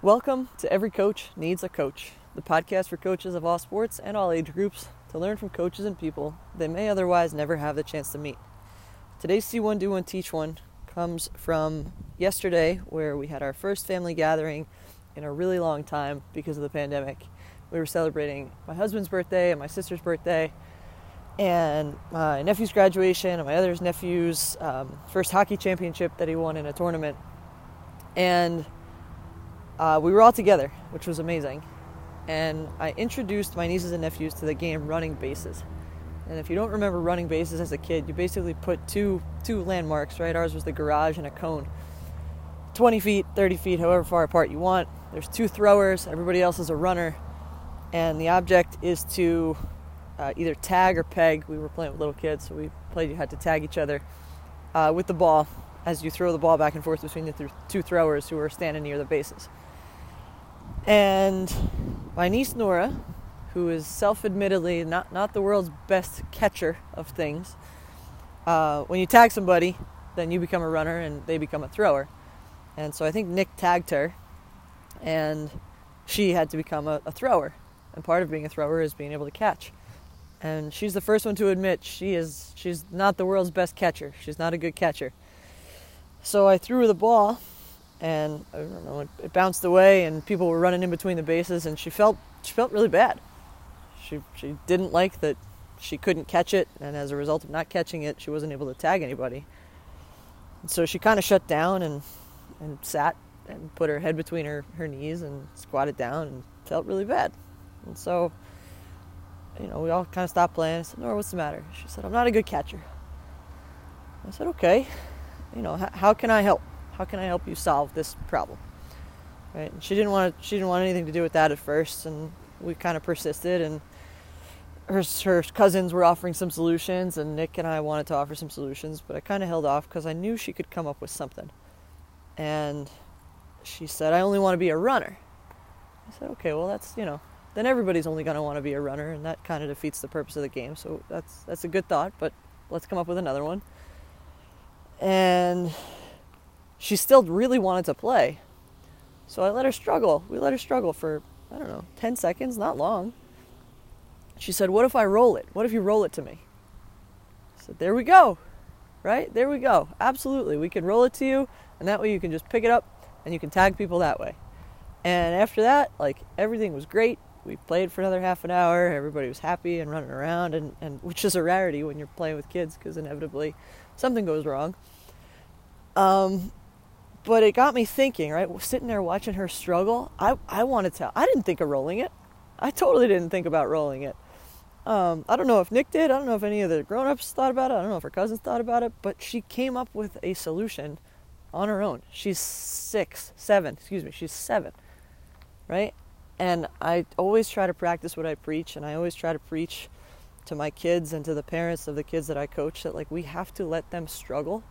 Welcome to Every Coach Needs a Coach, the podcast for coaches of all sports and all age groups to learn from coaches and people they may otherwise never have the chance to meet. Today's See One Do One Teach One comes from yesterday, where we had our first family gathering in a really long time because of the pandemic. We were celebrating my husband's birthday and my sister's birthday, and my nephew's graduation, and my other nephew's um, first hockey championship that he won in a tournament. And uh, we were all together, which was amazing. And I introduced my nieces and nephews to the game running bases. And if you don't remember running bases as a kid, you basically put two two landmarks, right? Ours was the garage and a cone. 20 feet, 30 feet, however far apart you want. There's two throwers, everybody else is a runner. And the object is to uh, either tag or peg. We were playing with little kids, so we played, you had to tag each other uh, with the ball as you throw the ball back and forth between the th- two throwers who are standing near the bases. And my niece Nora, who is self-admittedly not, not the world's best catcher of things, uh, when you tag somebody, then you become a runner and they become a thrower. And so I think Nick tagged her, and she had to become a, a thrower. And part of being a thrower is being able to catch. And she's the first one to admit she is she's not the world's best catcher. She's not a good catcher. So I threw her the ball, and I don't know, it, it bounced away, and people were running in between the bases, and she felt she felt really bad. She she didn't like that she couldn't catch it, and as a result of not catching it, she wasn't able to tag anybody. And so she kind of shut down and and sat and put her head between her, her knees and squatted down and felt really bad. And so, you know, we all kind of stopped playing. I said, Nora, what's the matter? She said, I'm not a good catcher. I said, okay. You know, how can I help? How can I help you solve this problem? Right? And she didn't want she didn't want anything to do with that at first, and we kind of persisted. And her her cousins were offering some solutions, and Nick and I wanted to offer some solutions, but I kind of held off because I knew she could come up with something. And she said, I only want to be a runner. I said, okay, well, that's, you know, then everybody's only going to want to be a runner, and that kind of defeats the purpose of the game. So that's, that's a good thought, but let's come up with another one. And she still really wanted to play. So I let her struggle. We let her struggle for, I don't know, 10 seconds, not long. She said, What if I roll it? What if you roll it to me? I said, There we go. Right? There we go. Absolutely. We can roll it to you, and that way you can just pick it up and you can tag people that way. And after that, like everything was great. We played for another half an hour. Everybody was happy and running around, and, and which is a rarity when you're playing with kids because inevitably something goes wrong. Um, but it got me thinking, right? Sitting there watching her struggle, I, I wanted to, I didn't think of rolling it. I totally didn't think about rolling it. Um, I don't know if Nick did. I don't know if any of the grown ups thought about it. I don't know if her cousins thought about it, but she came up with a solution on her own. She's six, seven, excuse me, she's seven, right? And I always try to practice what I preach, and I always try to preach to my kids and to the parents of the kids that I coach that, like, we have to let them struggle.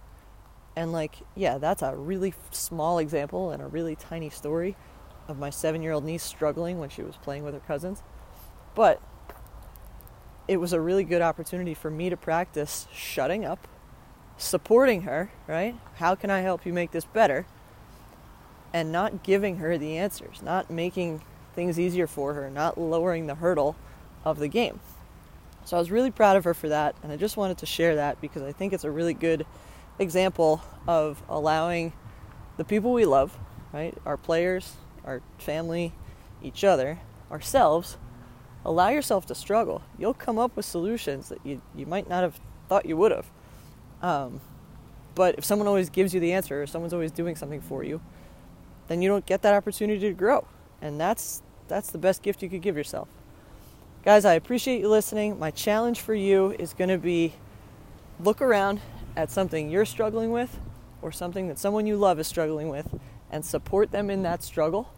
And, like, yeah, that's a really small example and a really tiny story of my seven year old niece struggling when she was playing with her cousins. But it was a really good opportunity for me to practice shutting up supporting her, right? How can I help you make this better? And not giving her the answers, not making things easier for her, not lowering the hurdle of the game. So I was really proud of her for that, and I just wanted to share that because I think it's a really good example of allowing the people we love, right? Our players, our family, each other, ourselves, allow yourself to struggle. You'll come up with solutions that you, you might not have thought you would have. Um, but if someone always gives you the answer, or someone's always doing something for you, then you don't get that opportunity to grow. And that's that's the best gift you could give yourself. Guys, I appreciate you listening. My challenge for you is going to be look around at something you're struggling with or something that someone you love is struggling with and support them in that struggle.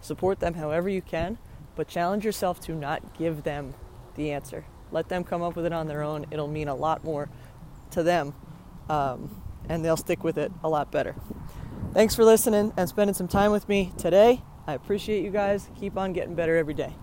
Support them however you can, but challenge yourself to not give them the answer. Let them come up with it on their own. It'll mean a lot more to them, um, and they'll stick with it a lot better. Thanks for listening and spending some time with me today. I appreciate you guys. Keep on getting better every day.